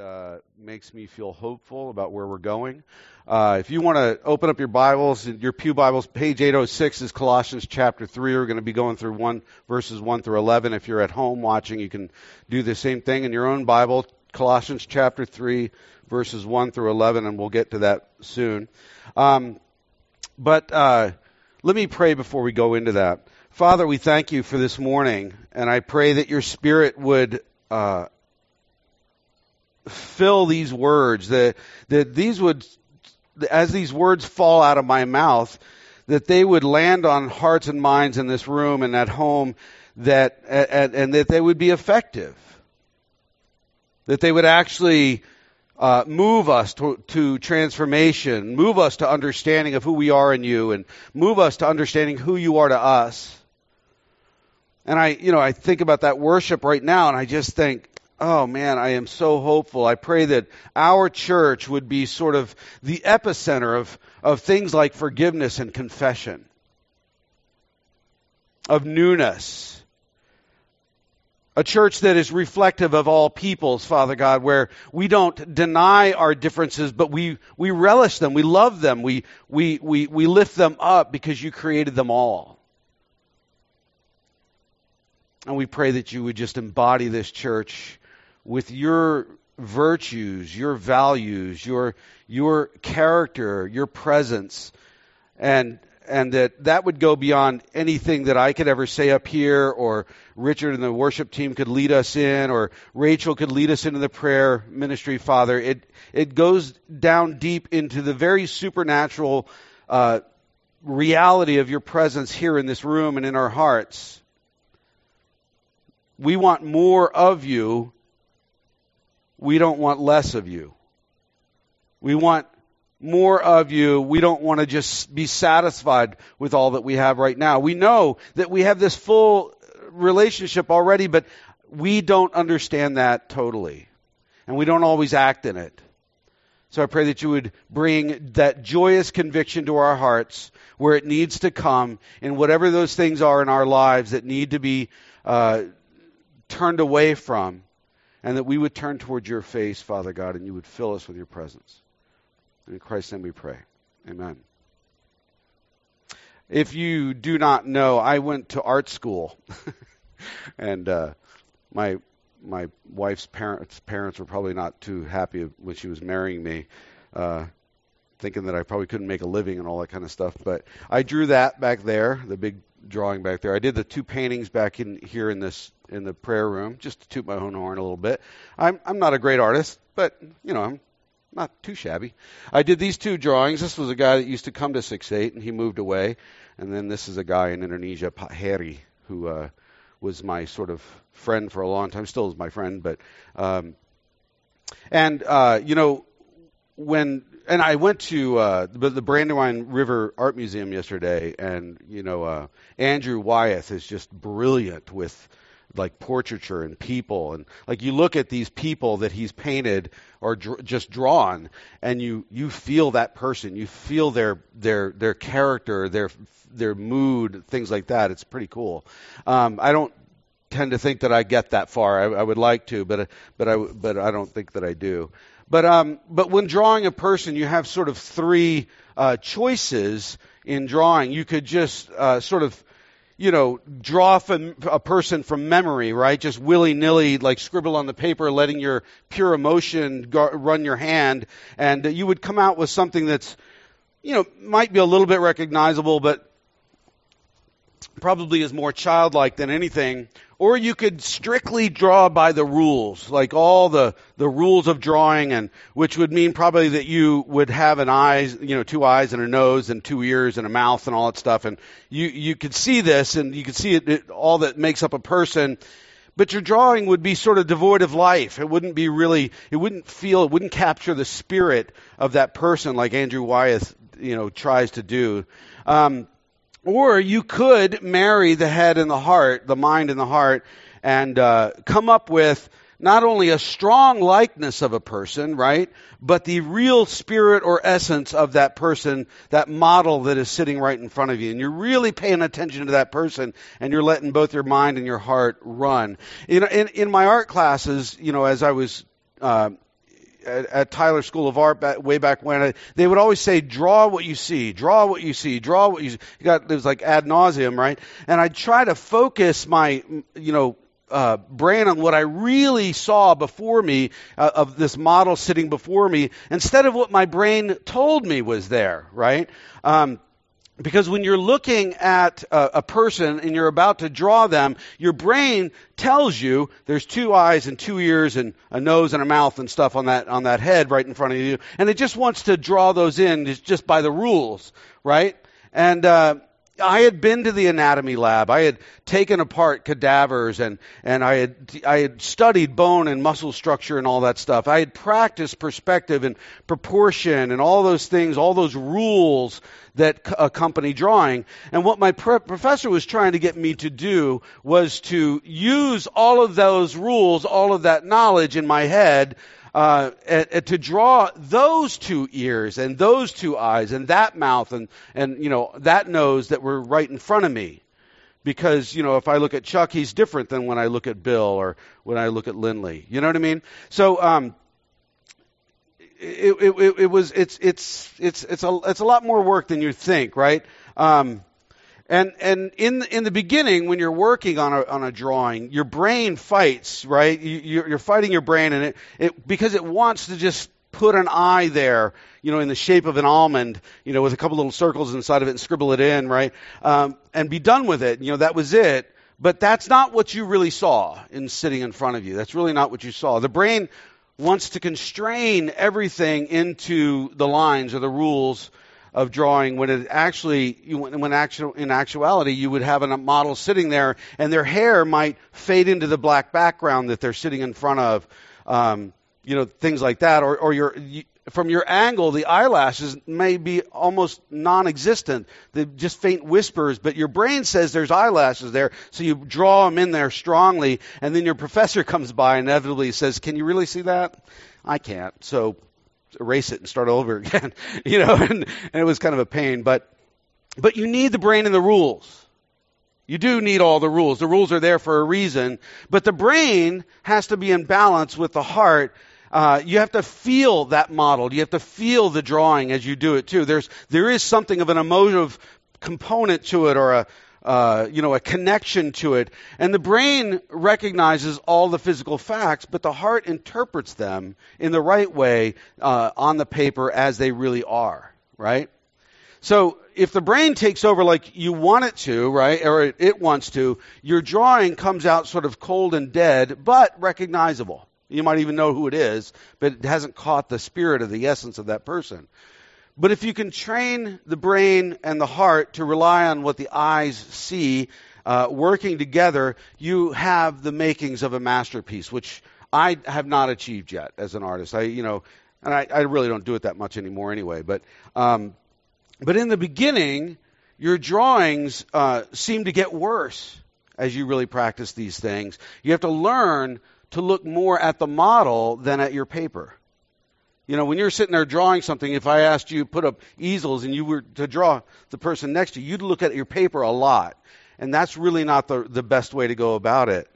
uh, makes me feel hopeful about where we're going. Uh, if you want to open up your Bibles, your Pew Bibles, page 806 is Colossians chapter 3. We're going to be going through one, verses 1 through 11. If you're at home watching, you can do the same thing in your own Bible, Colossians chapter 3, verses 1 through 11, and we'll get to that soon. Um, but uh, let me pray before we go into that. Father, we thank you for this morning, and I pray that your Spirit would uh, fill these words, that, that these would, as these words fall out of my mouth, that they would land on hearts and minds in this room and at home, that, and, and that they would be effective. That they would actually uh, move us to, to transformation, move us to understanding of who we are in you, and move us to understanding who you are to us. And I, you know, I think about that worship right now, and I just think, oh man, I am so hopeful. I pray that our church would be sort of the epicenter of, of things like forgiveness and confession, of newness. A church that is reflective of all peoples, Father God, where we don't deny our differences, but we, we relish them, we love them, we, we, we, we lift them up because you created them all. And we pray that you would just embody this church with your virtues, your values, your your character, your presence, and and that that would go beyond anything that I could ever say up here, or Richard and the worship team could lead us in, or Rachel could lead us into the prayer ministry. Father, it it goes down deep into the very supernatural uh, reality of your presence here in this room and in our hearts. We want more of you. We don't want less of you. We want more of you. We don't want to just be satisfied with all that we have right now. We know that we have this full relationship already, but we don't understand that totally. And we don't always act in it. So I pray that you would bring that joyous conviction to our hearts where it needs to come in whatever those things are in our lives that need to be uh, turned away from, and that we would turn towards your face, Father God, and you would fill us with your presence. And In Christ's name we pray. Amen. If you do not know, I went to art school, and uh, my my wife's parents parents were probably not too happy when she was marrying me, uh, thinking that I probably couldn't make a living and all that kind of stuff. But I drew that back there, the big drawing back there. I did the two paintings back in here in this in the prayer room, just to toot my own horn a little bit. I'm I'm not a great artist, but you know I'm not too shabby. I did these two drawings. This was a guy that used to come to Six Eight, and he moved away. And then this is a guy in Indonesia, Pak Heri, who uh, was my sort of friend for a long time. Still is my friend, but um, and uh, you know when and I went to uh, the, the Brandywine River Art Museum yesterday, and you know uh, Andrew Wyeth is just brilliant with like portraiture and people, and like you look at these people that he's painted or dr- just drawn, and you you feel that person, you feel their their their character, their their mood, things like that. It's pretty cool. Um, I don't tend to think that I get that far. I, I would like to, but but I but I don't think that I do. But um, but when drawing a person, you have sort of three uh, choices in drawing. You could just uh, sort of you know, draw from a person from memory, right? Just willy nilly, like scribble on the paper, letting your pure emotion go, run your hand, and you would come out with something that's, you know, might be a little bit recognizable, but probably is more childlike than anything. Or you could strictly draw by the rules, like all the, the rules of drawing and, which would mean probably that you would have an eyes, you know, two eyes and a nose and two ears and a mouth and all that stuff. And you, you could see this and you could see it, it all that makes up a person. But your drawing would be sort of devoid of life. It wouldn't be really, it wouldn't feel, it wouldn't capture the spirit of that person like Andrew Wyeth, you know, tries to do. Um, or you could marry the head and the heart, the mind and the heart, and uh, come up with not only a strong likeness of a person, right, but the real spirit or essence of that person, that model that is sitting right in front of you. And you're really paying attention to that person and you're letting both your mind and your heart run. In, in, in my art classes, you know, as I was uh, at, at Tyler School of Art back, way back when, I, they would always say, "Draw what you see, draw what you see, draw what you." See. You got it was like ad nauseum, right? And I'd try to focus my, you know, uh, brain on what I really saw before me uh, of this model sitting before me instead of what my brain told me was there, right? Um, because when you're looking at a, a, person and you're about to draw them, your brain tells you there's two eyes and two ears and a nose and a mouth and stuff on that on that head right in front of you, and it just wants to draw those in just by the rules, right? And uh, I had been to the anatomy lab. I had taken apart cadavers and, and I had, I had studied bone and muscle structure and all that stuff. I had practiced perspective and proportion and all those things, all those rules that accompany drawing. And what my pre- professor was trying to get me to do was to use all of those rules, all of that knowledge in my head uh, to draw those two ears and those two eyes and that mouth and, and, you know, that nose that were right in front of me. Because, you know, if I look at Chuck, he's different than when I look at Bill or when I look at Lindley. You know what I mean? So, um, it, it, it, was, it's, it's, it's, it's a, it's a lot more work than you think, right? Um, and and in in the beginning, when you're working on a on a drawing, your brain fights, right? You, you're fighting your brain, and it, it because it wants to just put an eye there, you know, in the shape of an almond, you know, with a couple little circles inside of it, and scribble it in, right? Um, and be done with it. You know, that was it. But that's not what you really saw in sitting in front of you. That's really not what you saw. The brain wants to constrain everything into the lines or the rules of drawing when it actually when actual in actuality you would have a model sitting there and their hair might fade into the black background that they're sitting in front of um, you know things like that or or your you, from your angle the eyelashes may be almost non-existent they just faint whispers but your brain says there's eyelashes there so you draw them in there strongly and then your professor comes by and inevitably says can you really see that i can't so erase it and start over again, you know, and, and it was kind of a pain. But, but you need the brain and the rules. You do need all the rules. The rules are there for a reason. But the brain has to be in balance with the heart. Uh, you have to feel that model. You have to feel the drawing as you do it too. There's, there is something of an emotive component to it or a, uh, you know, a connection to it. And the brain recognizes all the physical facts, but the heart interprets them in the right way uh, on the paper as they really are, right? So if the brain takes over like you want it to, right, or it wants to, your drawing comes out sort of cold and dead, but recognizable. You might even know who it is, but it hasn't caught the spirit of the essence of that person. But if you can train the brain and the heart to rely on what the eyes see uh, working together, you have the makings of a masterpiece, which I have not achieved yet as an artist. I, you know, and I, I really don't do it that much anymore anyway. But, um, but in the beginning, your drawings uh, seem to get worse as you really practice these things. You have to learn to look more at the model than at your paper. You know, when you're sitting there drawing something, if I asked you to put up easels and you were to draw the person next to you, you'd look at your paper a lot. And that's really not the, the best way to go about it.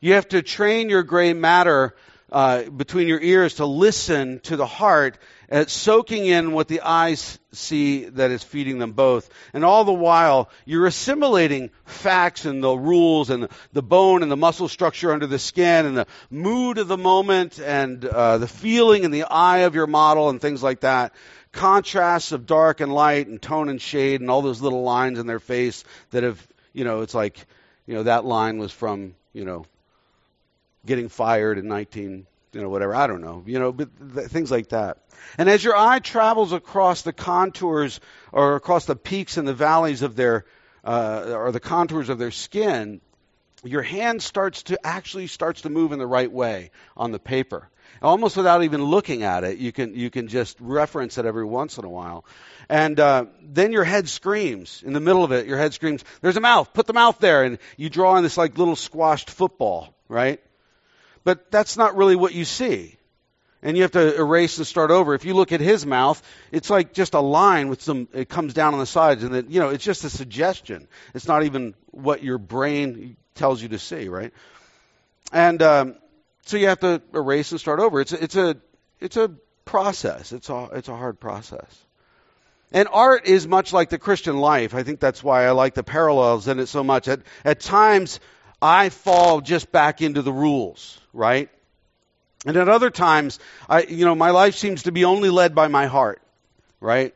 You have to train your gray matter uh, between your ears to listen to the heart, uh, soaking in what the eyes see that is feeding them both. And all the while, you're assimilating facts and the rules and the bone and the muscle structure under the skin and the mood of the moment and uh, the feeling in the eye of your model and things like that. Contrasts of dark and light and tone and shade and all those little lines in their face that have, you know, it's like, you know, that line was from, you know, getting fired in 19, you know, whatever. I don't know, you know, but th- things like that. And as your eye travels across the contours or across the peaks and the valleys of their, uh, or the contours of their skin, your hand starts to actually starts to move in the right way on the paper. Almost without even looking at it, you can you can just reference it every once in a while, and uh, then your head screams in the middle of it. Your head screams, "There's a mouth! Put the mouth there!" And you draw in this like little squashed football, right? But that's not really what you see. And you have to erase and start over. If you look at his mouth, it's like just a line with some, it comes down on the sides and then, you know, it's just a suggestion. It's not even what your brain tells you to see, right? And, um, so you have to erase and start over. It's a, it's a, it's a process. It's a it's a hard process. And art is much like the Christian life. I think that's why I like the parallels in it so much. At at times I fall just back into the rules, right? And at other times, I you know my life seems to be only led by my heart, right?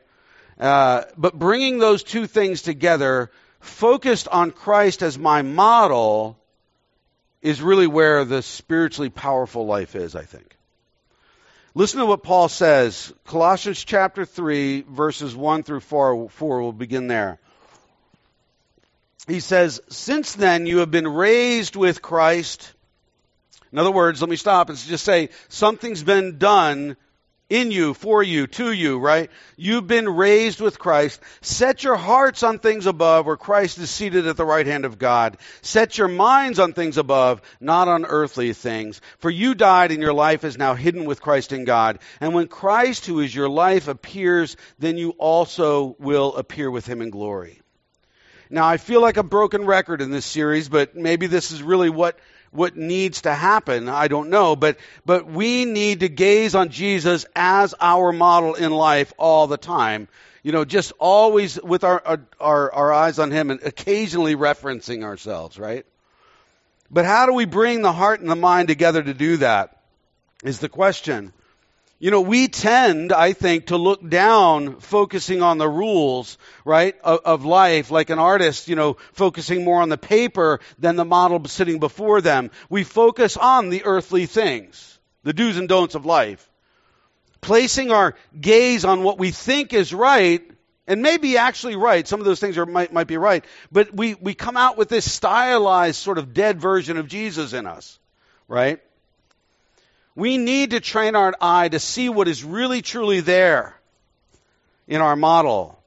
Uh, but bringing those two things together, focused on Christ as my model, is really where the spiritually powerful life is, I think. Listen to what Paul says. Colossians chapter 3, verses 1 through 4, 4 we'll begin there. He says, Since then you have been raised with Christ. In other words, let me stop and just say, something's been done in you, for you, to you, right? You've been raised with Christ. Set your hearts on things above where Christ is seated at the right hand of God. Set your minds on things above, not on earthly things. For you died and your life is now hidden with Christ in God. And when Christ, who is your life, appears, then you also will appear with him in glory. Now, I feel like a broken record in this series, but maybe this is really what what needs to happen. I don't know, but, but we need to gaze on Jesus as our model in life all the time. You know, just always with our, our, our eyes on Him and occasionally referencing ourselves, right? But how do we bring the heart and the mind together to do that? Is the question. You know, we tend, I think, to look down focusing on the rules, right, of, of, life, like an artist, you know, focusing more on the paper than the model sitting before them. We focus on the earthly things, the do's and don'ts of life. Placing our gaze on what we think is right, and maybe actually right, some of those things are, might, might be right, but we, we come out with this stylized sort of dead version of Jesus in us, right? We need to train our eye to see what is really truly there in our model.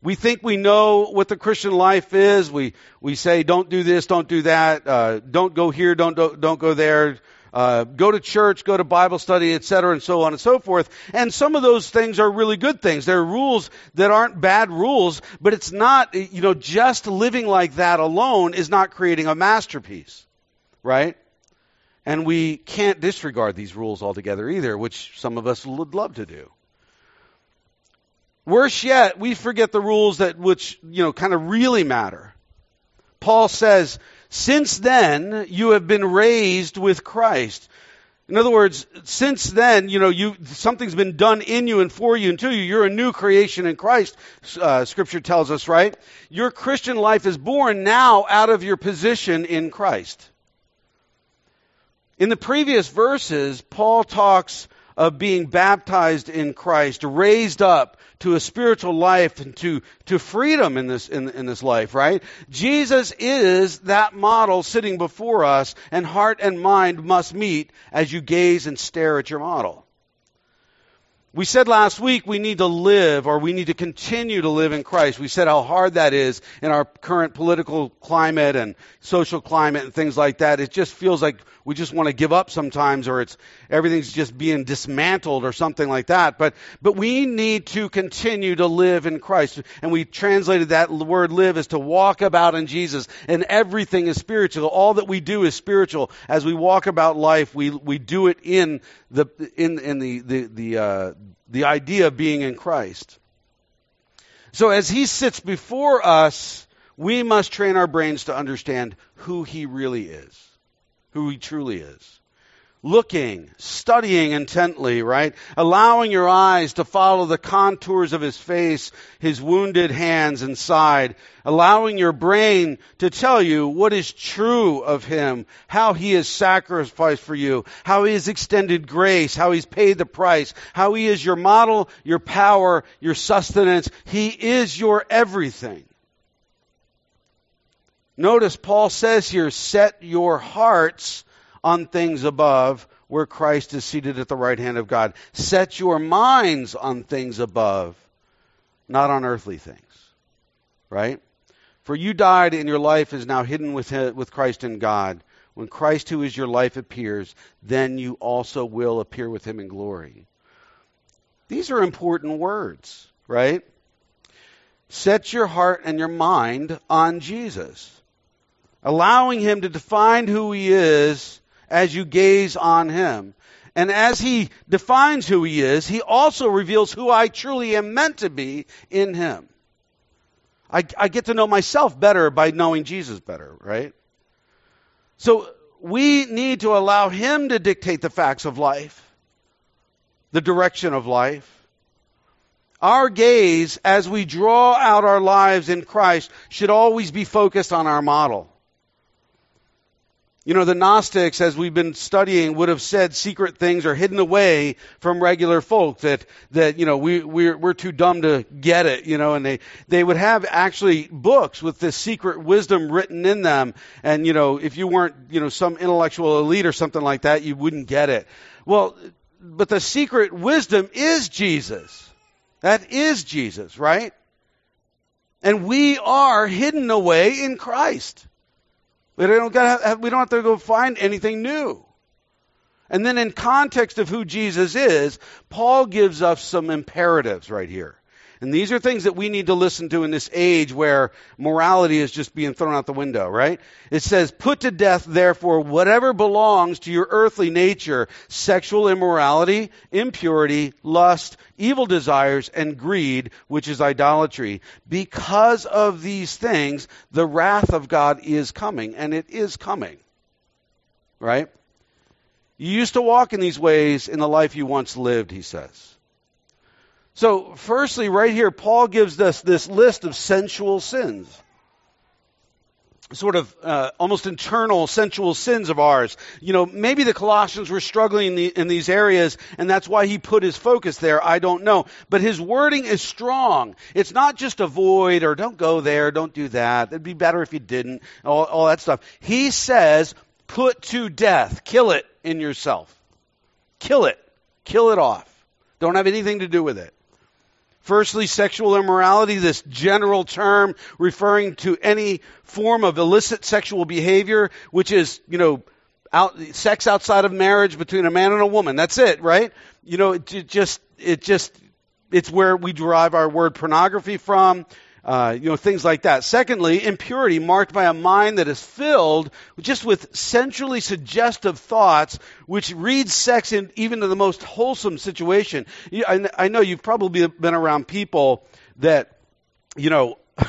We think we know what the Christian life is. We, we say, don't do this, don't do that, uh, don't go here, don't, don't, don't go there, uh, go to church, go to Bible study, etc., and so on and so forth. And some of those things are really good things. They're rules that aren't bad rules, but it's not, you know, just living like that alone is not creating a masterpiece, right? And we can't disregard these rules altogether either, which some of us would love to do. Worse yet, we forget the rules that which, you know, kind of really matter. Paul says, since then you have been raised with Christ. In other words, since then, you know, you something's been done in you and for you and to you. You're a new creation in Christ. Uh, scripture tells us, right? Your Christian life is born now out of your position in Christ. In the previous verses, Paul talks of being baptized in Christ, raised up to a spiritual life and to, to freedom in this, in, in this life, right? Jesus is that model sitting before us, and heart and mind must meet as you gaze and stare at your model. We said last week we need to live or we need to continue to live in Christ. We said how hard that is in our current political climate and social climate and things like that. It just feels like we just want to give up sometimes or it's everything's just being dismantled or something like that. But but we need to continue to live in Christ. And we translated that word live as to walk about in Jesus. And everything is spiritual. All that we do is spiritual. As we walk about life, we we do it in the in in the the the uh, the idea of being in Christ. So as he sits before us, we must train our brains to understand who he really is who he truly is. Looking, studying intently, right? Allowing your eyes to follow the contours of his face, his wounded hands and side. Allowing your brain to tell you what is true of him, how he has sacrificed for you, how he has extended grace, how he's paid the price, how he is your model, your power, your sustenance. He is your everything. Notice Paul says here, set your hearts on things above where Christ is seated at the right hand of God. Set your minds on things above, not on earthly things. Right? For you died and your life is now hidden with, with Christ in God. When Christ, who is your life, appears, then you also will appear with him in glory. These are important words, right? Set your heart and your mind on Jesus allowing Him to define who He is as you gaze on Him. And as he defines who he is, he also reveals who I truly am meant to be in him. I, I get to know myself better by knowing Jesus better, right? So we need to allow him to dictate the facts of life, the direction of life. Our gaze as we draw out our lives in Christ should always be focused on our model. You know, the Gnostics, as we've been studying, would have said secret things are hidden away from regular folk that, that, you know, we, we're, we're too dumb to get it, you know, and they, they would have actually books with this secret wisdom written in them. And, you know, if you weren't, you know, some intellectual elite or something like that, you wouldn't get it. Well, but the secret wisdom is Jesus. That is Jesus, right? And we are hidden away in Christ. We don't, gotta, we don't have to go find anything new. And then, in context of who Jesus is, Paul gives us some imperatives right here. And these are things that we need to listen to in this age where morality is just being thrown out the window, right? It says, Put to death, therefore, whatever belongs to your earthly nature sexual immorality, impurity, lust, evil desires, and greed, which is idolatry. Because of these things, the wrath of God is coming, and it is coming, right? You used to walk in these ways in the life you once lived, he says. So, firstly, right here, Paul gives us this list of sensual sins. Sort of uh, almost internal sensual sins of ours. You know, maybe the Colossians were struggling in, the, in these areas, and that's why he put his focus there. I don't know. But his wording is strong. It's not just avoid or don't go there, don't do that. It'd be better if you didn't, all, all that stuff. He says, put to death, kill it in yourself. Kill it. Kill it off. Don't have anything to do with it. Firstly, sexual immorality, this general term referring to any form of illicit sexual behavior, which is, you know, out, sex outside of marriage between a man and a woman. That's it, right? You know, it, it just, it just, it's where we derive our word pornography from. Uh, you know, things like that. Secondly, impurity marked by a mind that is filled just with sensually suggestive thoughts, which reads sex in even to the most wholesome situation. I, I know you've probably been around people that, you know,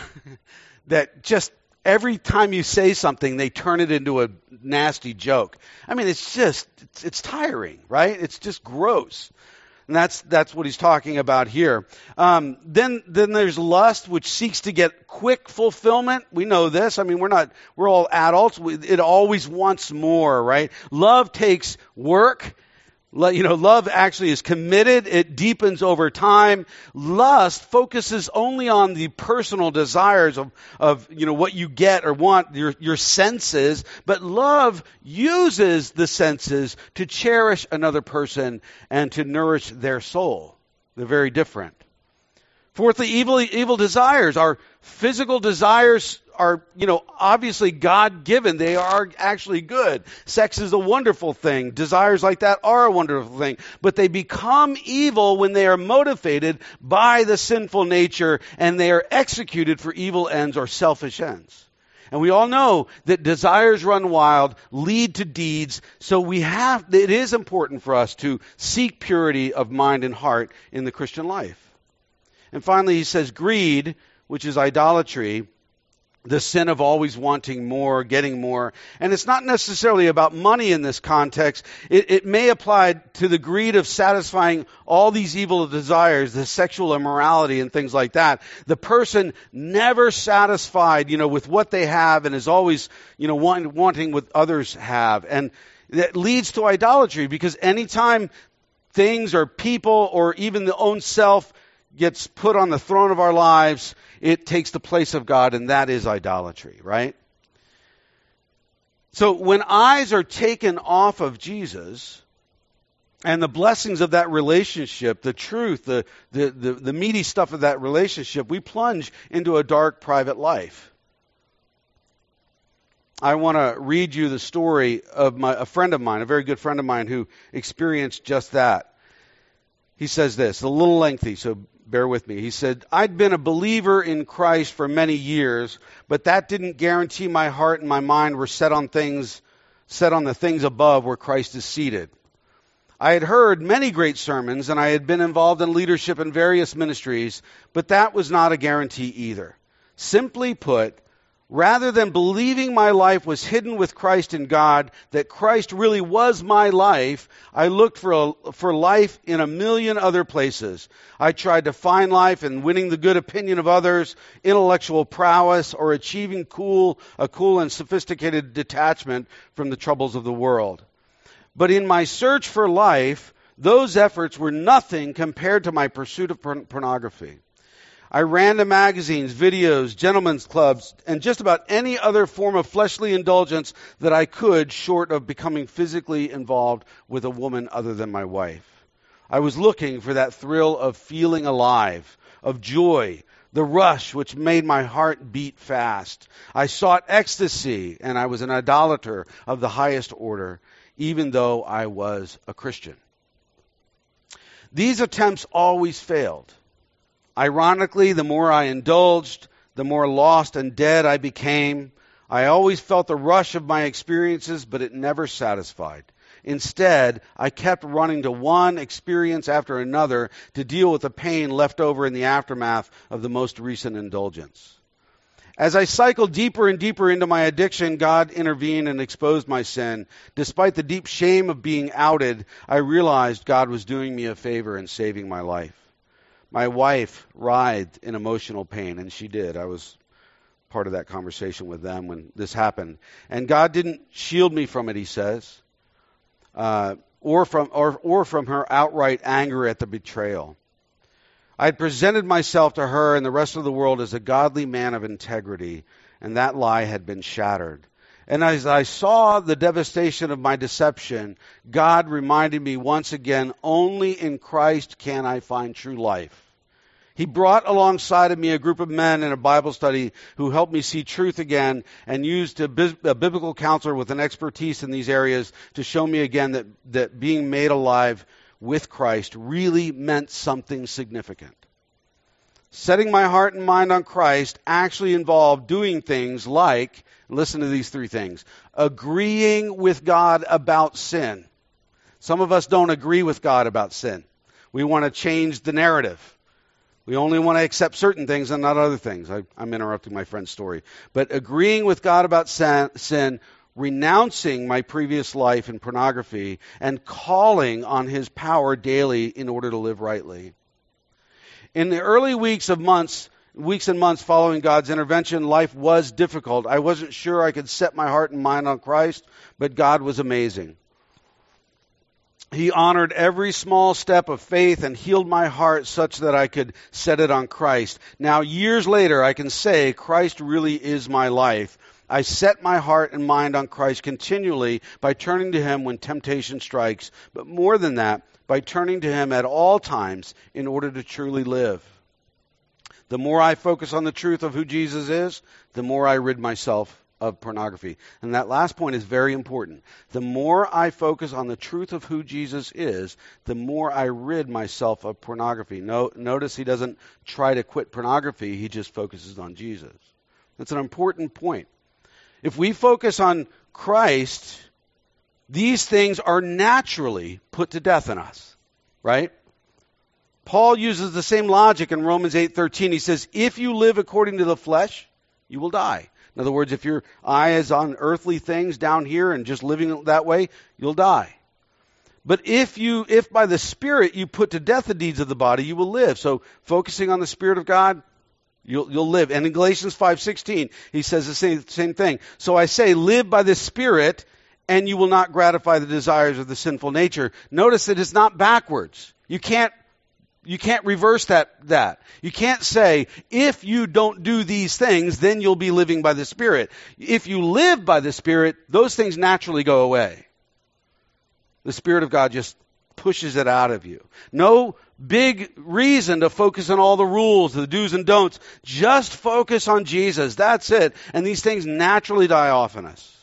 that just every time you say something, they turn it into a nasty joke. I mean, it's just, it's, it's tiring, right? It's just gross. And that's, that's what he's talking about here. Um, then, then there's lust, which seeks to get quick fulfillment. We know this. I mean, we're not, we're all adults. We, it always wants more, right? Love takes work. You know, love actually is committed. It deepens over time. Lust focuses only on the personal desires of, of, you know, what you get or want, your, your senses. But love uses the senses to cherish another person and to nourish their soul. They're very different. Fourthly, evil, evil desires. Our physical desires are, you know, obviously God given. They are actually good. Sex is a wonderful thing. Desires like that are a wonderful thing. But they become evil when they are motivated by the sinful nature and they are executed for evil ends or selfish ends. And we all know that desires run wild, lead to deeds, so we have, it is important for us to seek purity of mind and heart in the Christian life. And finally, he says greed, which is idolatry, the sin of always wanting more, getting more. And it's not necessarily about money in this context. It, it, may apply to the greed of satisfying all these evil desires, the sexual immorality and things like that. The person never satisfied, you know, with what they have and is always, you know, want, wanting what others have. And that leads to idolatry because anytime things or people or even the own self gets put on the throne of our lives, it takes the place of God, and that is idolatry, right? So when eyes are taken off of Jesus, and the blessings of that relationship, the truth, the, the, the, the, meaty stuff of that relationship, we plunge into a dark private life. I want to read you the story of my, a friend of mine, a very good friend of mine, who experienced just that. He says this, a little lengthy, so bear with me. He said, I'd been a believer in Christ for many years, but that didn't guarantee my heart and my mind were set on things, set on the things above where Christ is seated. I had heard many great sermons and I had been involved in leadership in various ministries, but that was not a guarantee either. Simply put, rather than believing my life was hidden with Christ in God, that Christ really was my life, I looked for, a, for life in a million other places. I tried to find life in winning the good opinion of others, intellectual prowess, or achieving cool, a cool and sophisticated detachment from the troubles of the world. But in my search for life, those efforts were nothing compared to my pursuit of pornography. I ran to magazines, videos, gentlemen's clubs, and just about any other form of fleshly indulgence that I could, short of becoming physically involved with a woman other than my wife. I was looking for that thrill of feeling alive, of joy, the rush which made my heart beat fast. I sought ecstasy, and I was an idolater of the highest order even though I was a Christian. These attempts always failed. Ironically, the more I indulged, the more lost and dead I became. I always felt the rush of my experiences, but it never satisfied. Instead, I kept running to one experience after another to deal with the pain left over in the aftermath of the most recent indulgence. As I cycled deeper and deeper into my addiction, God intervened and exposed my sin. Despite the deep shame of being outed, I realized God was doing me a favor and saving my life. My wife writhed in emotional pain, and she did. I was part of that conversation with them when this happened. And God didn't shield me from it, he says, uh, or, from, or, or from her outright anger at the betrayal. I had presented myself to her and the rest of the world as a godly man of integrity, and that lie had been shattered. And as I saw the devastation of my deception, God reminded me once again only in Christ can I find true life. He brought alongside of me a group of men in a Bible study who helped me see truth again and used a, biblical counselor with an expertise in these areas to show me again that, that being made alive with Christ really meant something significant. Setting my heart and mind on Christ actually involved doing things like, listen to these three things, agreeing with God about sin. Some of us don't agree with God about sin. We want to change the narrative. We only want to accept certain things and not other things. I, am interrupting my friend's story. But agreeing with God about sin, sin renouncing my previous life in pornography and calling on his power daily in order to live rightly. In the early weeks of months, weeks and months following God's intervention, life was difficult. I wasn't sure I could set my heart and mind on Christ, but God was amazing. He honored every small step of faith and healed my heart such that I could set it on Christ. Now, years later, I can say Christ really is my life. I set my heart and mind on Christ continually by turning to Him when temptation strikes, but more than that, by turning to Him at all times in order to truly live. The more I focus on the truth of who Jesus is, the more I rid myself of pornography. And that last point is very important. The more I focus on the truth of who Jesus is, the more I rid myself of pornography. No, notice he doesn't try to quit pornography, he just focuses on Jesus. That's an important point. If we focus on Christ, these things are naturally put to death in us, right? Paul uses the same logic in Romans 8:13. He says, "If you live according to the flesh, you will die." In other words, if your eye is on earthly things down here and just living that way, you'll die. But if you if by the spirit you put to death the deeds of the body, you will live. So focusing on the spirit of God, You'll, you'll live. And in Galatians 5.16, he says the same, same thing. So I say, live by the Spirit, and you will not gratify the desires of the sinful nature. Notice that it's not backwards. You can't you can't reverse that that. You can't say if you don't do these things then you'll be living by the spirit. If you live by the spirit, those things naturally go away. The spirit of God just pushes it out of you. No big reason to focus on all the rules, the do's and don'ts. Just focus on Jesus. That's it. And these things naturally die off in us.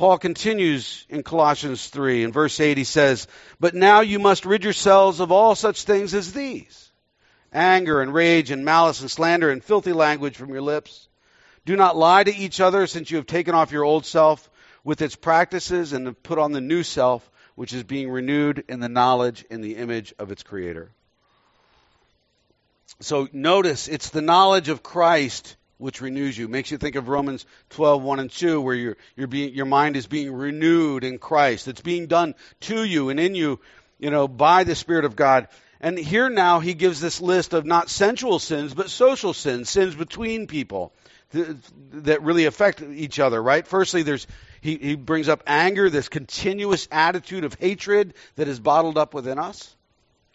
Paul continues in Colossians 3. In verse 8, he says, But now you must rid yourselves of all such things as these anger and rage and malice and slander and filthy language from your lips. Do not lie to each other, since you have taken off your old self with its practices and have put on the new self which is being renewed in the knowledge in the image of its creator. So notice it's the knowledge of Christ which renews you. Makes you think of Romans 12, 1 and 2, where being, your mind is being renewed in Christ. It's being done to you and in you, you know, by the Spirit of God. And here now he gives this list of not sensual sins, but social sins, sins between people that really affect each other, right? Firstly, there's he, he brings up anger, this continuous attitude of hatred that is bottled up within us,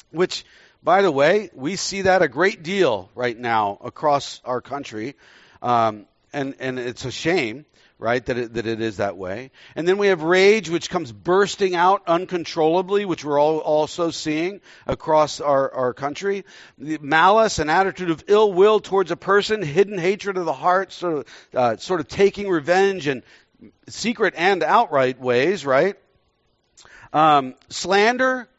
which, by the way, we see that a great deal right now across our country, um, and and it's a shame right? That it, that it is that way. And then we have rage, which comes bursting out uncontrollably, which we're all also seeing across our, our country. The malice, an attitude of ill will towards a person, hidden hatred of the heart, sort of, uh, sort of taking revenge in secret and outright ways, right? Um, slander,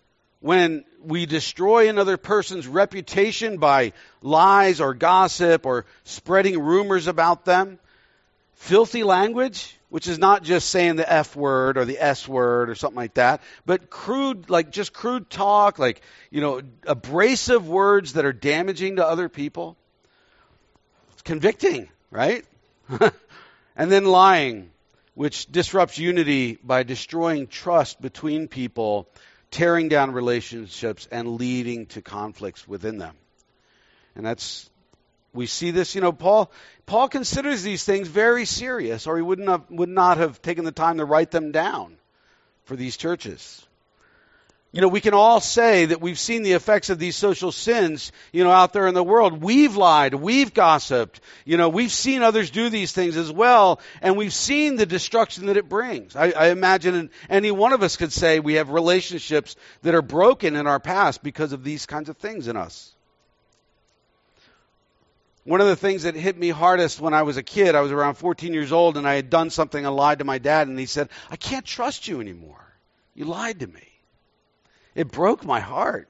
when we destroy another person's reputation by lies or gossip or spreading rumors about them filthy language, which is not just saying the F word or the S word or something like that, but crude, like just crude talk, like, you know, abrasive words that are damaging to other people. It's convicting, right? and then lying, which disrupts unity by destroying trust between people, tearing down relationships, and leading to conflicts within them. And that's we see this, you know, Paul Paul considers these things very serious, or he wouldn't have, would not have taken the time to write them down for these churches. You know, we can all say that we've seen the effects of these social sins, you know, out there in the world. We've lied, we've gossiped, you know, we've seen others do these things as well, and we've seen the destruction that it brings. I, I imagine any one of us could say we have relationships that are broken in our past because of these kinds of things in us. One of the things that hit me hardest when I was a kid, I was around 14 years old and I had done something, I lied to my dad, and he said, I can't trust you anymore. You lied to me. It broke my heart.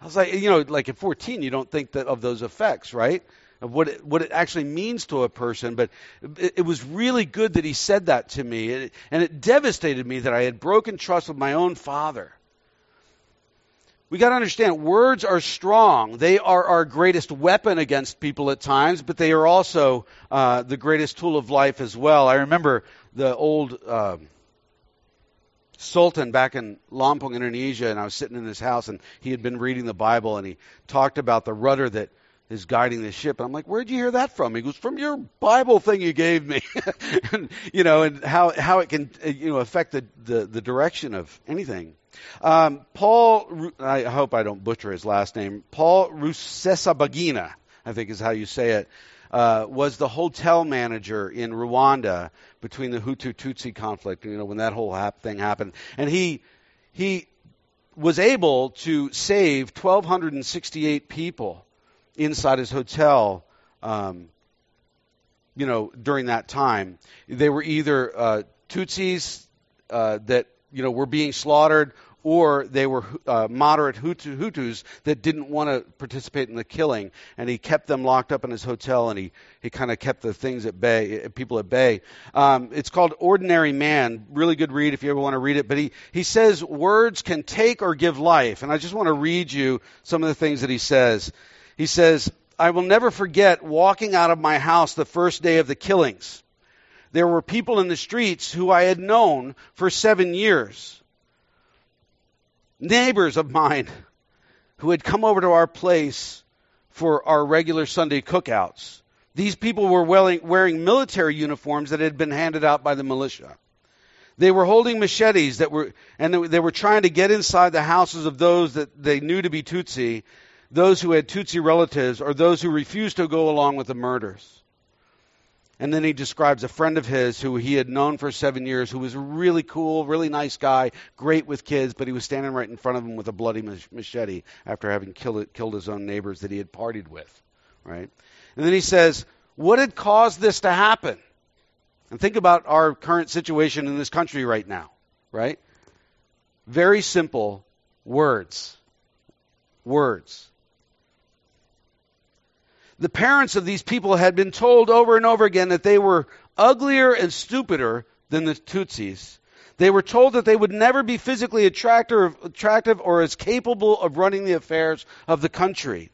I was like, you know, like at 14, you don't think that of those effects, right? Of what it, what it actually means to a person. But it, it was really good that he said that to me. It, and it devastated me that I had broken trust with my own father we got to understand words are strong. They are our greatest weapon against people at times, but they are also uh, the greatest tool of life as well. I remember the old uh, Sultan back in Lampung, Indonesia, and I was sitting in his house, and he had been reading the Bible, and he talked about the rudder that is guiding the ship. And I'm like, where'd you hear that from? He goes, from your Bible thing you gave me. and, you know, and how, how it can, uh, you know, affect the, the, the direction of anything. Um, Paul, I hope I don't butcher his last name. Paul Rusesabagina, I think is how you say it, uh, was the hotel manager in Rwanda between the Hutu Tutsi conflict. You know when that whole hap- thing happened, and he he was able to save 1,268 people inside his hotel. Um, you know, during that time, they were either uh, Tutsis uh, that you know were being slaughtered, or they were uh, moderate Hutu, Hutus that didn't want to participate in the killing, and he kept them locked up in his hotel, and he, he kind of kept the things at bay, uh, people at bay. Um, it's called Ordinary Man. Really good read if you ever want to read it. But he, he says words can take or give life, and I just want to read you some of the things that he says. He says, I will never forget walking out of my house the first day of the killings. There were people in the streets who I had known for seven years neighbors of mine who had come over to our place for our regular Sunday cookouts. These people were wearing, military uniforms that had been handed out by the militia. They were holding machetes that were, and they were trying to get inside the houses of those that they knew to be Tutsi, those who had Tutsi relatives, or those who refused to go along with the murders. And then he describes a friend of his who he had known for seven years, who was really cool, really nice guy, great with kids, but he was standing right in front of him with a bloody machete after having killed, killed his own neighbors that he had partied with, right? And then he says, what had caused this to happen? And think about our current situation in this country right now, right? Very simple words. Words. The parents of these people had been told over and over again that they were uglier and stupider than the Tutsis, They were told that they would never be physically attractive or as capable of running the affairs of the country.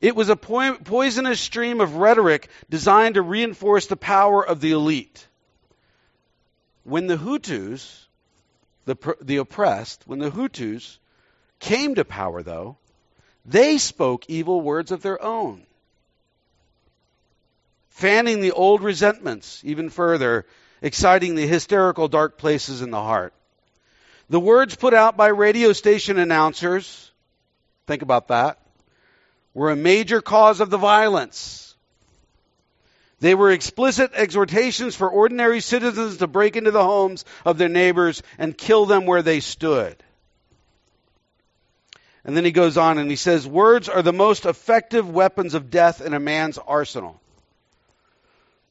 It was a poisonous stream of rhetoric designed to reinforce the power of the elite. When the Hutus, the, the oppressed, when the Hutus came to power, though, they spoke evil words of their own, fanning the old resentments even further, exciting the hysterical dark places in the heart. The words put out by radio station announcers, think about that, were a major cause of the violence. They were explicit exhortations for ordinary citizens to break into the homes of their neighbors and kill them where they stood. And then he goes on and he says, Words are the most effective weapons of death in a man's arsenal.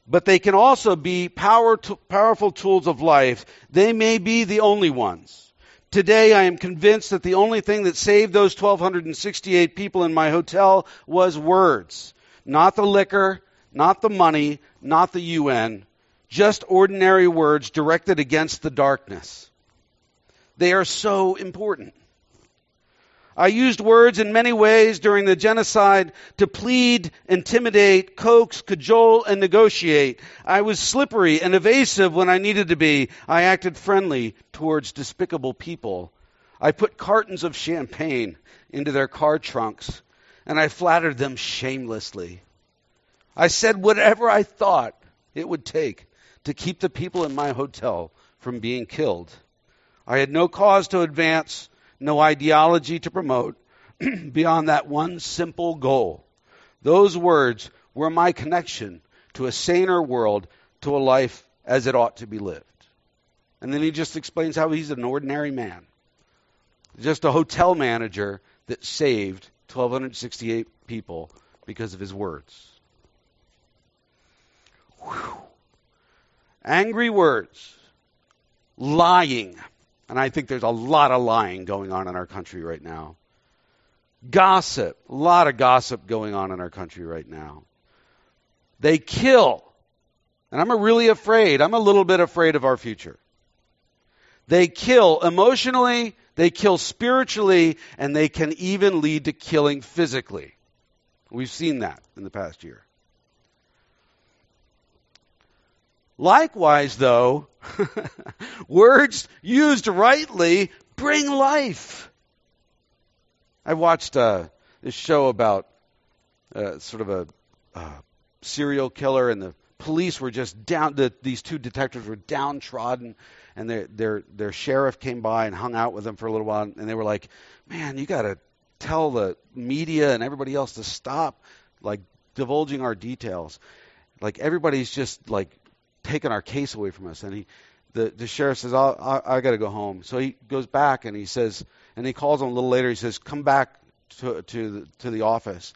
But they can also be power powerful tools of life. They may be the only ones. Today, I am convinced that the only thing that saved those 1,268 people in my hotel was words. Not the liquor, not the money, not the UN, just ordinary words directed against the darkness. They are so important. I used words in many ways during the genocide to plead, intimidate, coax, cajole, and negotiate. I was slippery and evasive when I needed to be. I acted friendly towards despicable people. I put cartons of champagne into their car trunks, and I flattered them shamelessly. I said whatever I thought it would take to keep the people in my hotel from being killed. I had no cause to advance no ideology to promote beyond that one simple goal. Those words were my connection to a saner world, to a life as it ought to be lived. And then he just explains how he's an ordinary man, just a hotel manager that saved 1,268 people because of his words. Whew. Angry words, lying, and I think there's a lot of lying going on in our country right now. Gossip, a lot of gossip going on in our country right now. They kill. And I'm really afraid, I'm a little bit afraid of our future. They kill emotionally, they kill spiritually, and they can even lead to killing physically. We've seen that in the past year. Likewise, though, words used rightly bring life. I watched uh, this show about uh, sort of a uh, serial killer, and the police were just down. The, these two detectives were downtrodden, and their their their sheriff came by and hung out with them for a little while, and they were like, "Man, you got to tell the media and everybody else to stop like divulging our details." Like everybody's just like taken our case away from us. And he, the, the sheriff says, I, I, I got to go home. So he goes back and he says, and he calls him a little later. He says, come back to, to, the, to the office.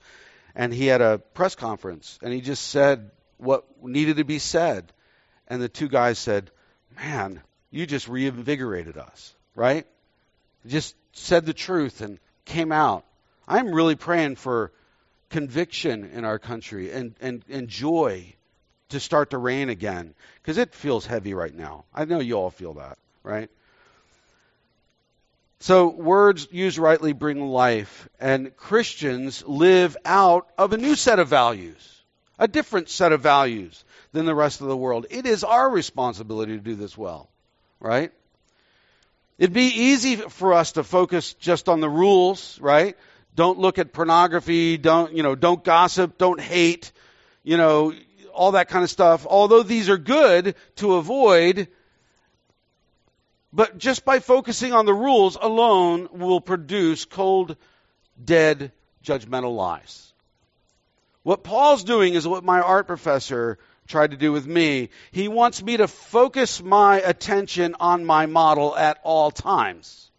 And he had a press conference and he just said what needed to be said. And the two guys said, man, you just reinvigorated us, right? Just said the truth and came out. I'm really praying for conviction in our country and, and, and joy to start to rain again because it feels heavy right now. I know you all feel that, right? So, words used rightly bring life, and Christians live out of a new set of values, a different set of values than the rest of the world. It is our responsibility to do this well, right? It'd be easy for us to focus just on the rules, right? Don't look at pornography, don't, you know, don't gossip, don't hate, you know, all that kind of stuff, although these are good to avoid, but just by focusing on the rules alone will produce cold, dead, judgmental lies. What Paul's doing is what my art professor tried to do with me. He wants me to focus my attention on my model at all times.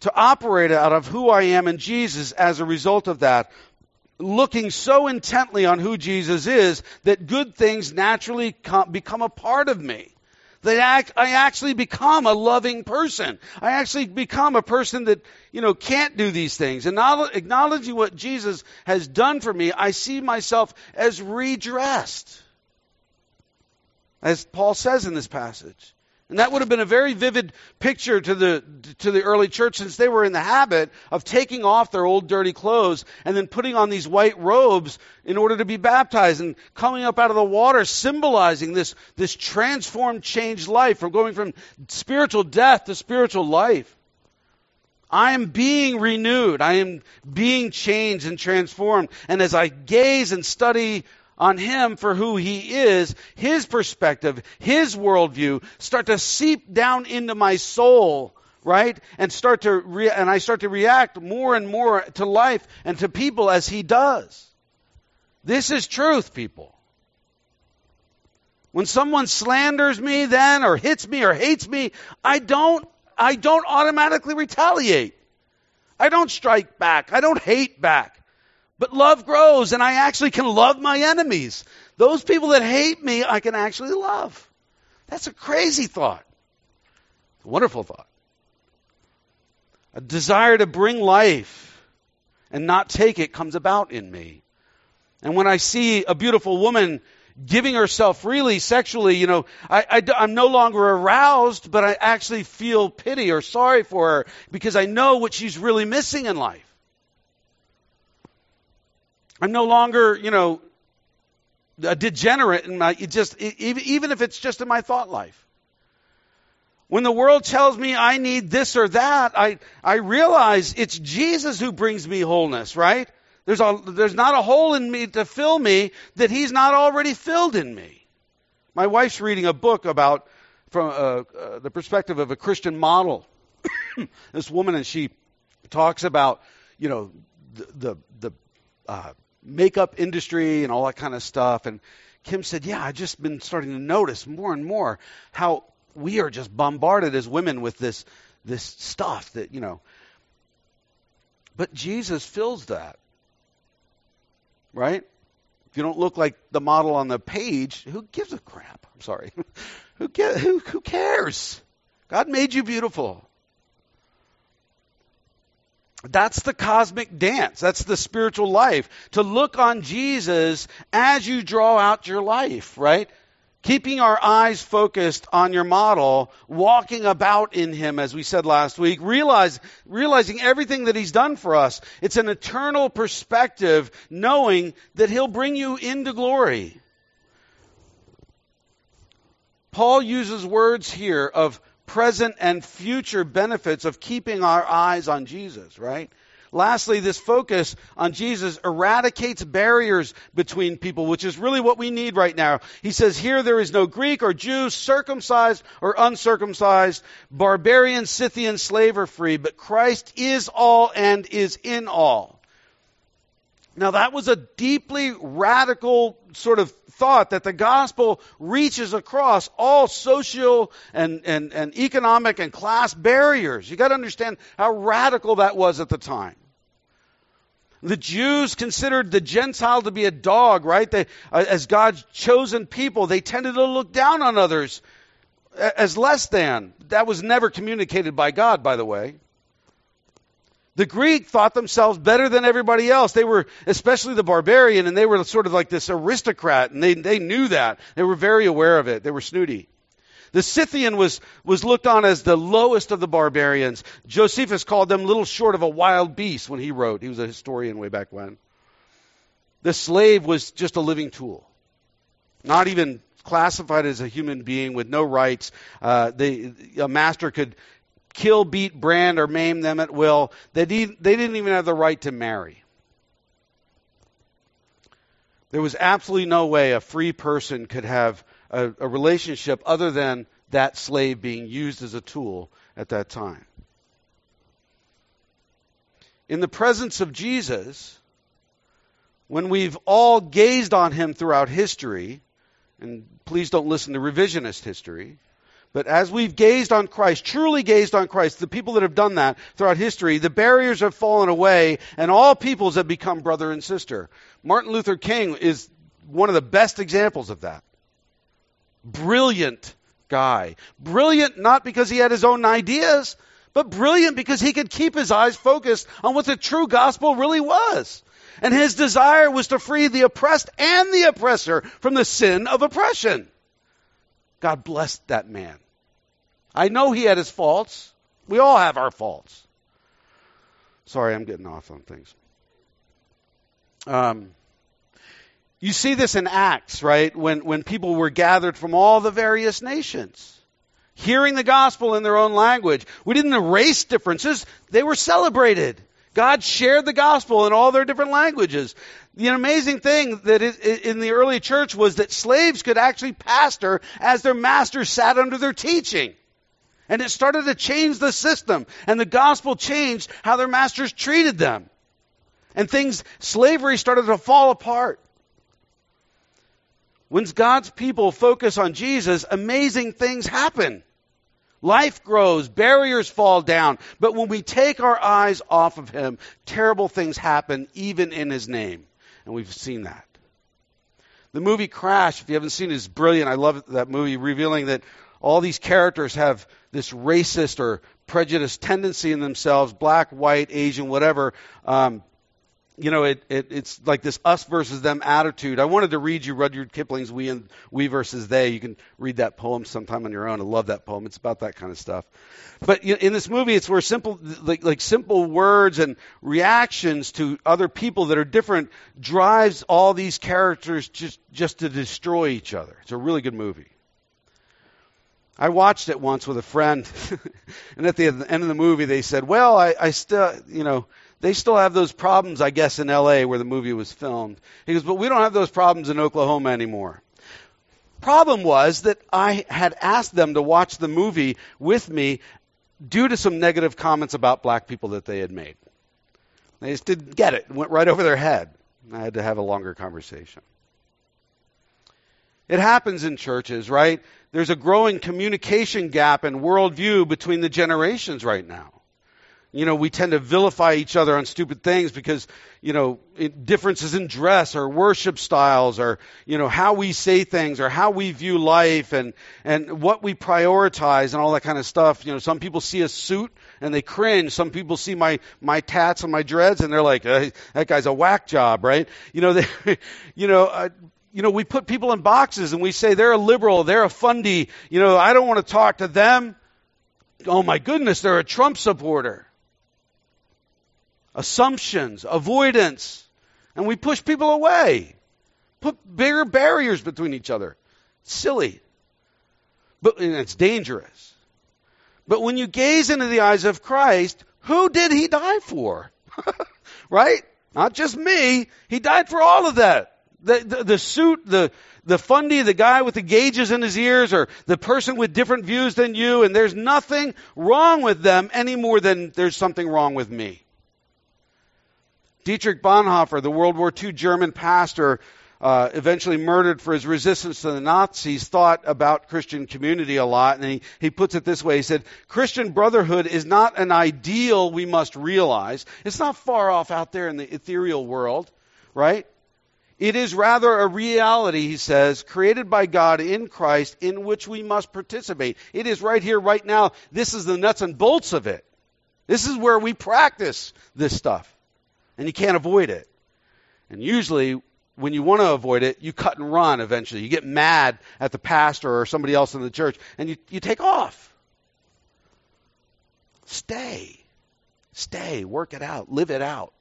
To operate out of who I am in Jesus as a result of that looking so intently on who Jesus is that good things naturally come, become a part of me. That I actually become a loving person. I actually become a person that, you know, can't do these things. And acknowledging what Jesus has done for me, I see myself as redressed. As Paul says in this passage. And that would have been a very vivid picture to the, to the early church since they were in the habit of taking off their old dirty clothes and then putting on these white robes in order to be baptized and coming up out of the water, symbolizing this, this transformed, changed life from going from spiritual death to spiritual life. I am being renewed. I am being changed and transformed. And as I gaze and study on him for who he is, his perspective, his worldview start to seep down into my soul, right? And start to re- and I start to react more and more to life and to people as he does. This is truth, people. When someone slanders me then or hits me or hates me, I don't I don't automatically retaliate. I don't strike back. I don't hate back. But love grows, and I actually can love my enemies. Those people that hate me, I can actually love. That's a crazy thought. A wonderful thought. A desire to bring life and not take it comes about in me. And when I see a beautiful woman giving herself freely sexually, you know, I, am no longer aroused, but I actually feel pity or sorry for her because I know what she's really missing in life. I'm no longer, you know, a degenerate in my, it just, even if it's just in my thought life. When the world tells me I need this or that, I, I realize it's Jesus who brings me wholeness, right? There's, a, there's not a hole in me to fill me that he's not already filled in me. My wife's reading a book about, from uh, uh, the perspective of a Christian model. this woman, and she talks about, you know, the, the, the uh, makeup industry and all that kind of stuff. And Kim said, Yeah, I've just been starting to notice more and more how we are just bombarded as women with this, this stuff that, you know. But Jesus fills that right? If you don't look like the model on the page, who gives a crap? I'm sorry. who, who, who cares? God made you beautiful. That's the cosmic dance. That's the spiritual life. To look on Jesus as you draw out your life, right? keeping our eyes focused on your model, walking about in him, as we said last week, realize, realizing everything that he's done for us. It's an eternal perspective, knowing that he'll bring you into glory. Paul uses words here of present and future benefits of keeping our eyes on Jesus, right? Lastly, this focus on Jesus eradicates barriers between people, which is really what we need right now. He says, here there is no Greek or Jew, circumcised or uncircumcised, barbarian, Scythian, slave or free, but Christ is all and is in all. Now that was a deeply radical sort of thought that the gospel reaches across all social and, and, and economic and class barriers. You gotta understand how radical that was at the time. The Jews considered the Gentile to be a dog, right? They, uh, as God's chosen people, they tended to look down on others as less than. That was never communicated by God, by the way. The Greek thought themselves better than everybody else. They were, especially the barbarian, and they were sort of like this aristocrat, and they, they knew that. They were very aware of it. They were snooty. The Scythian was, was looked on as the lowest of the barbarians. Josephus called them little short of a wild beast when he wrote. He was a historian way back when. The slave was just a living tool, not even classified as a human being with no rights. Uh, they, a master could kill, beat, brand, or maim them at will. They, they didn't even have the right to marry. There was absolutely no way a free person could have a, a relationship other than that slave being used as a tool at that time. In the presence of Jesus, when we've all gazed on him throughout history, and please don't listen to revisionist history, but as we've gazed on Christ, truly gazed on Christ, the people that have done that throughout history, the barriers have fallen away and all peoples have become brother and sister. Martin Luther King is one of the best examples of that. Brilliant guy. Brilliant not because he had his own ideas, but brilliant because he could keep his eyes focused on what the true gospel really was. And his desire was to free the oppressed and the oppressor from the sin of oppression. God blessed that man. I know he had his faults. We all have our faults. Sorry, I'm getting off on things. Um, you see this in Acts, right? When, when people were gathered from all the various nations, hearing the gospel in their own language. We didn't erase differences, they were celebrated. God shared the gospel in all their different languages. The amazing thing that in the early church was that slaves could actually pastor as their masters sat under their teaching. And it started to change the system. And the gospel changed how their masters treated them. And things, slavery started to fall apart. When God's people focus on Jesus, amazing things happen. Life grows, barriers fall down. But when we take our eyes off of Him, terrible things happen even in His name. And we've seen that. The movie Crash, if you haven't seen it, is brilliant. I love that movie, revealing that all these characters have this racist or prejudiced tendency in themselves, black, white, Asian, whatever. Um, you know, it, it, it's like this us versus them attitude. I wanted to read you Rudyard Kipling's "We and We versus They." You can read that poem sometime on your own. I love that poem. It's about that kind of stuff. But in this movie, it's where simple, like, like simple words and reactions to other people that are different drives all these characters just just to destroy each other. It's a really good movie. I watched it once with a friend, and at the end of the movie, they said, "Well, I, I still, you know." They still have those problems, I guess, in LA where the movie was filmed. He goes, but we don't have those problems in Oklahoma anymore. Problem was that I had asked them to watch the movie with me due to some negative comments about black people that they had made. They just didn't get it. It went right over their head. I had to have a longer conversation. It happens in churches, right? There's a growing communication gap and worldview between the generations right now you know, we tend to vilify each other on stupid things because, you know, differences in dress or worship styles or, you know, how we say things or how we view life and, and what we prioritize and all that kind of stuff. You know, some people see a suit and they cringe. Some people see my, my tats and my dreads and they're like, that guy's a whack job, right? You know, they, you know, uh, you know, we put people in boxes and we say they're a liberal, they're a fundy. You know, I don't want to talk to them. Oh my goodness, they're a Trump supporter assumptions, avoidance, and we push people away. Put bigger barriers between each other. silly. But and it's dangerous. But when you gaze into the eyes of Christ, who did he die for? right? Not just me. He died for all of that. The, the, the, suit, the, the fundy, the guy with the gauges in his ears, or the person with different views than you, and there's nothing wrong with them any more than there's something wrong with me. Dietrich Bonhoeffer, the World War II German pastor, uh, eventually murdered for his resistance to the Nazis, thought about Christian community a lot. And he, he puts it this way He said, Christian brotherhood is not an ideal we must realize. It's not far off out there in the ethereal world, right? It is rather a reality, he says, created by God in Christ in which we must participate. It is right here, right now. This is the nuts and bolts of it. This is where we practice this stuff and you can't avoid it. And usually, when you want to avoid it, you cut and run eventually. You get mad at the pastor or somebody else in the church, and you, you take off. Stay. Stay. Work it out. Live it out.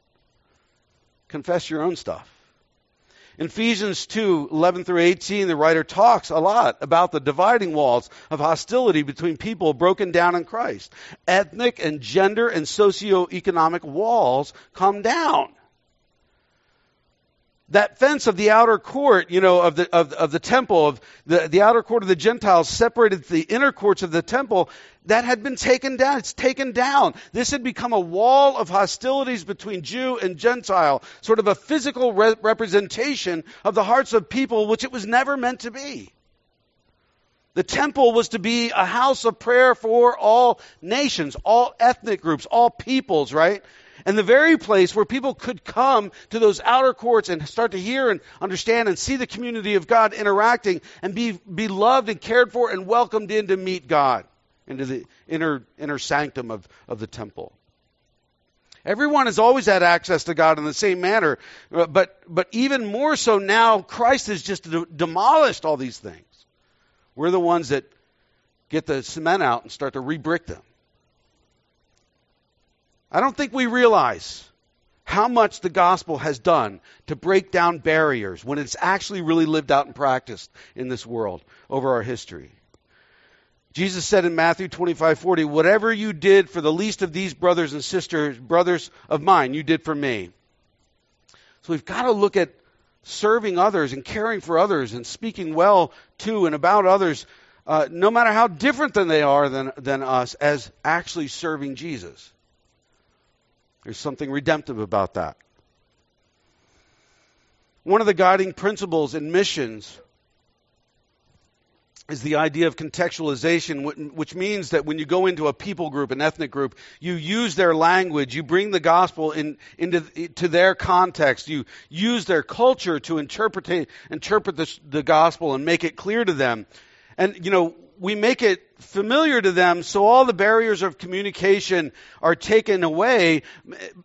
Confess your own stuff. In Ephesians 2 11 through 18, the writer talks a lot about the dividing walls of hostility between people broken down in Christ. Ethnic and gender and socioeconomic walls come down. That fence of the outer court, you know, of the, of, of the temple, of the, the outer court of the Gentiles separated the inner courts of the temple that had been taken down. It's taken down. This had become a wall of hostilities between Jew and Gentile, sort of a physical re- representation of the hearts of people, which it was never meant to be. The temple was to be a house of prayer for all nations, all ethnic groups, all peoples, right? And the very place where people could come to those outer courts and start to hear and understand and see the community of God interacting and be, be loved and cared for and welcomed in to meet God into the inner, inner sanctum of, of the temple. Everyone has always had access to God in the same manner, uh, but, but even more so now, Christ has just demolished all these things. We're the ones that get the cement out and start to rebrick them. I don't think we realize how much the gospel has done to break down barriers when it's actually really lived out and practiced in this world over our history. Jesus said in Matthew 25:40, "Whatever you did for the least of these brothers and sisters, brothers of mine, you did for me." So we've got to look at serving others and caring for others and speaking well to and about others, uh, no matter how different than they are than, than us, as actually serving Jesus. There's something redemptive about that. One of the guiding principles in missions is the idea of contextualization, which means that when you go into a people group, an ethnic group, you use their language, you bring the gospel in, into to their context, you use their culture to interpret interpret the, the gospel and make it clear to them. And you know, we make it familiar to them so all the barriers of communication are taken away.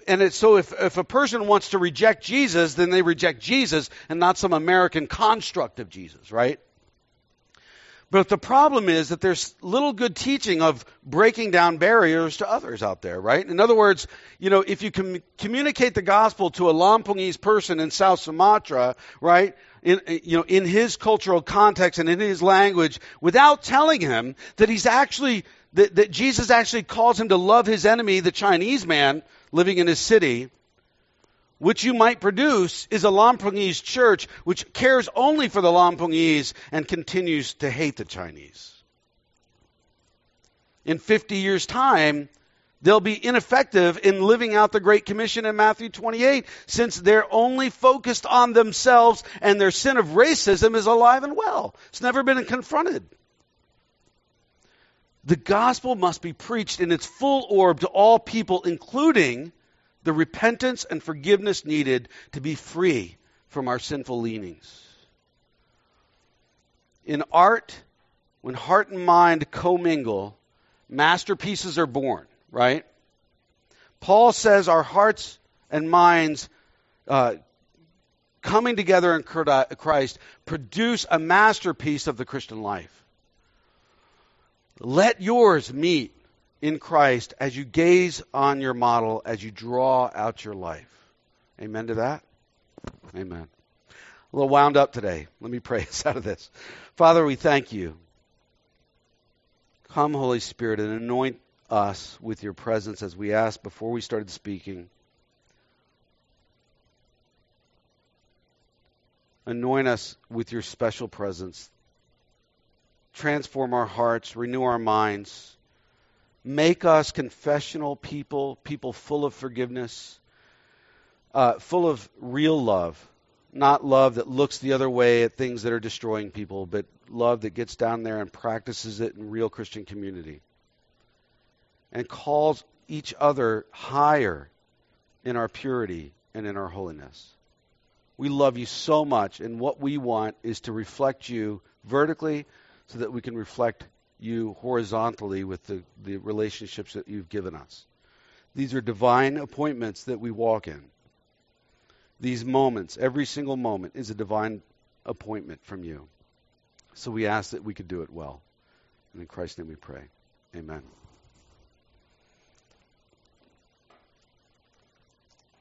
And it's so if, if a person wants to reject Jesus, then they reject Jesus and not some American construct of Jesus, right? But the problem is that there's little good teaching of breaking down barriers to others out there, right? In other words, you know, if you can communicate the gospel to a Lampungese person in South Sumatra, right, in, you know, in his cultural context and in his language, without telling him that he's actually, that, that Jesus actually calls him to love his enemy, the Chinese man living in his city, which you might produce is a Lampungese church which cares only for the Lampungese and continues to hate the Chinese. In 50 years' time, they'll be ineffective in living out the Great Commission in Matthew 28 since they're only focused on themselves and their sin of racism is alive and well. It's never been confronted. The gospel must be preached in its full orb to all people, including the repentance and forgiveness needed to be free from our sinful leanings. In art, when heart and mind commingle, masterpieces are born, right? Paul says our hearts and minds uh, coming together in Christ produce a masterpiece of the Christian life. Let yours meet in Christ as you gaze on your model, as you draw out your life. Amen to that? Amen. A little wound up today. Let me pray us out of this. Father, we thank you. Come, Holy Spirit, and anoint us with your presence as we asked before we started speaking. Anoint us with your special presence. Transform our hearts, renew our minds Make us confessional people, people full of forgiveness, uh, full of real love. Not love that looks the other way at things that are destroying people, but love that gets down there and practices it in real Christian community. And calls each other higher in our purity and in our holiness. We love you so much, and what we want is to reflect you vertically so that we can reflect you horizontally with the, the relationships that you've given us. These are divine appointments that we walk in. These moments, every single moment, is a divine appointment from you. So we ask that we could do it well. And in Christ's name we pray. Amen.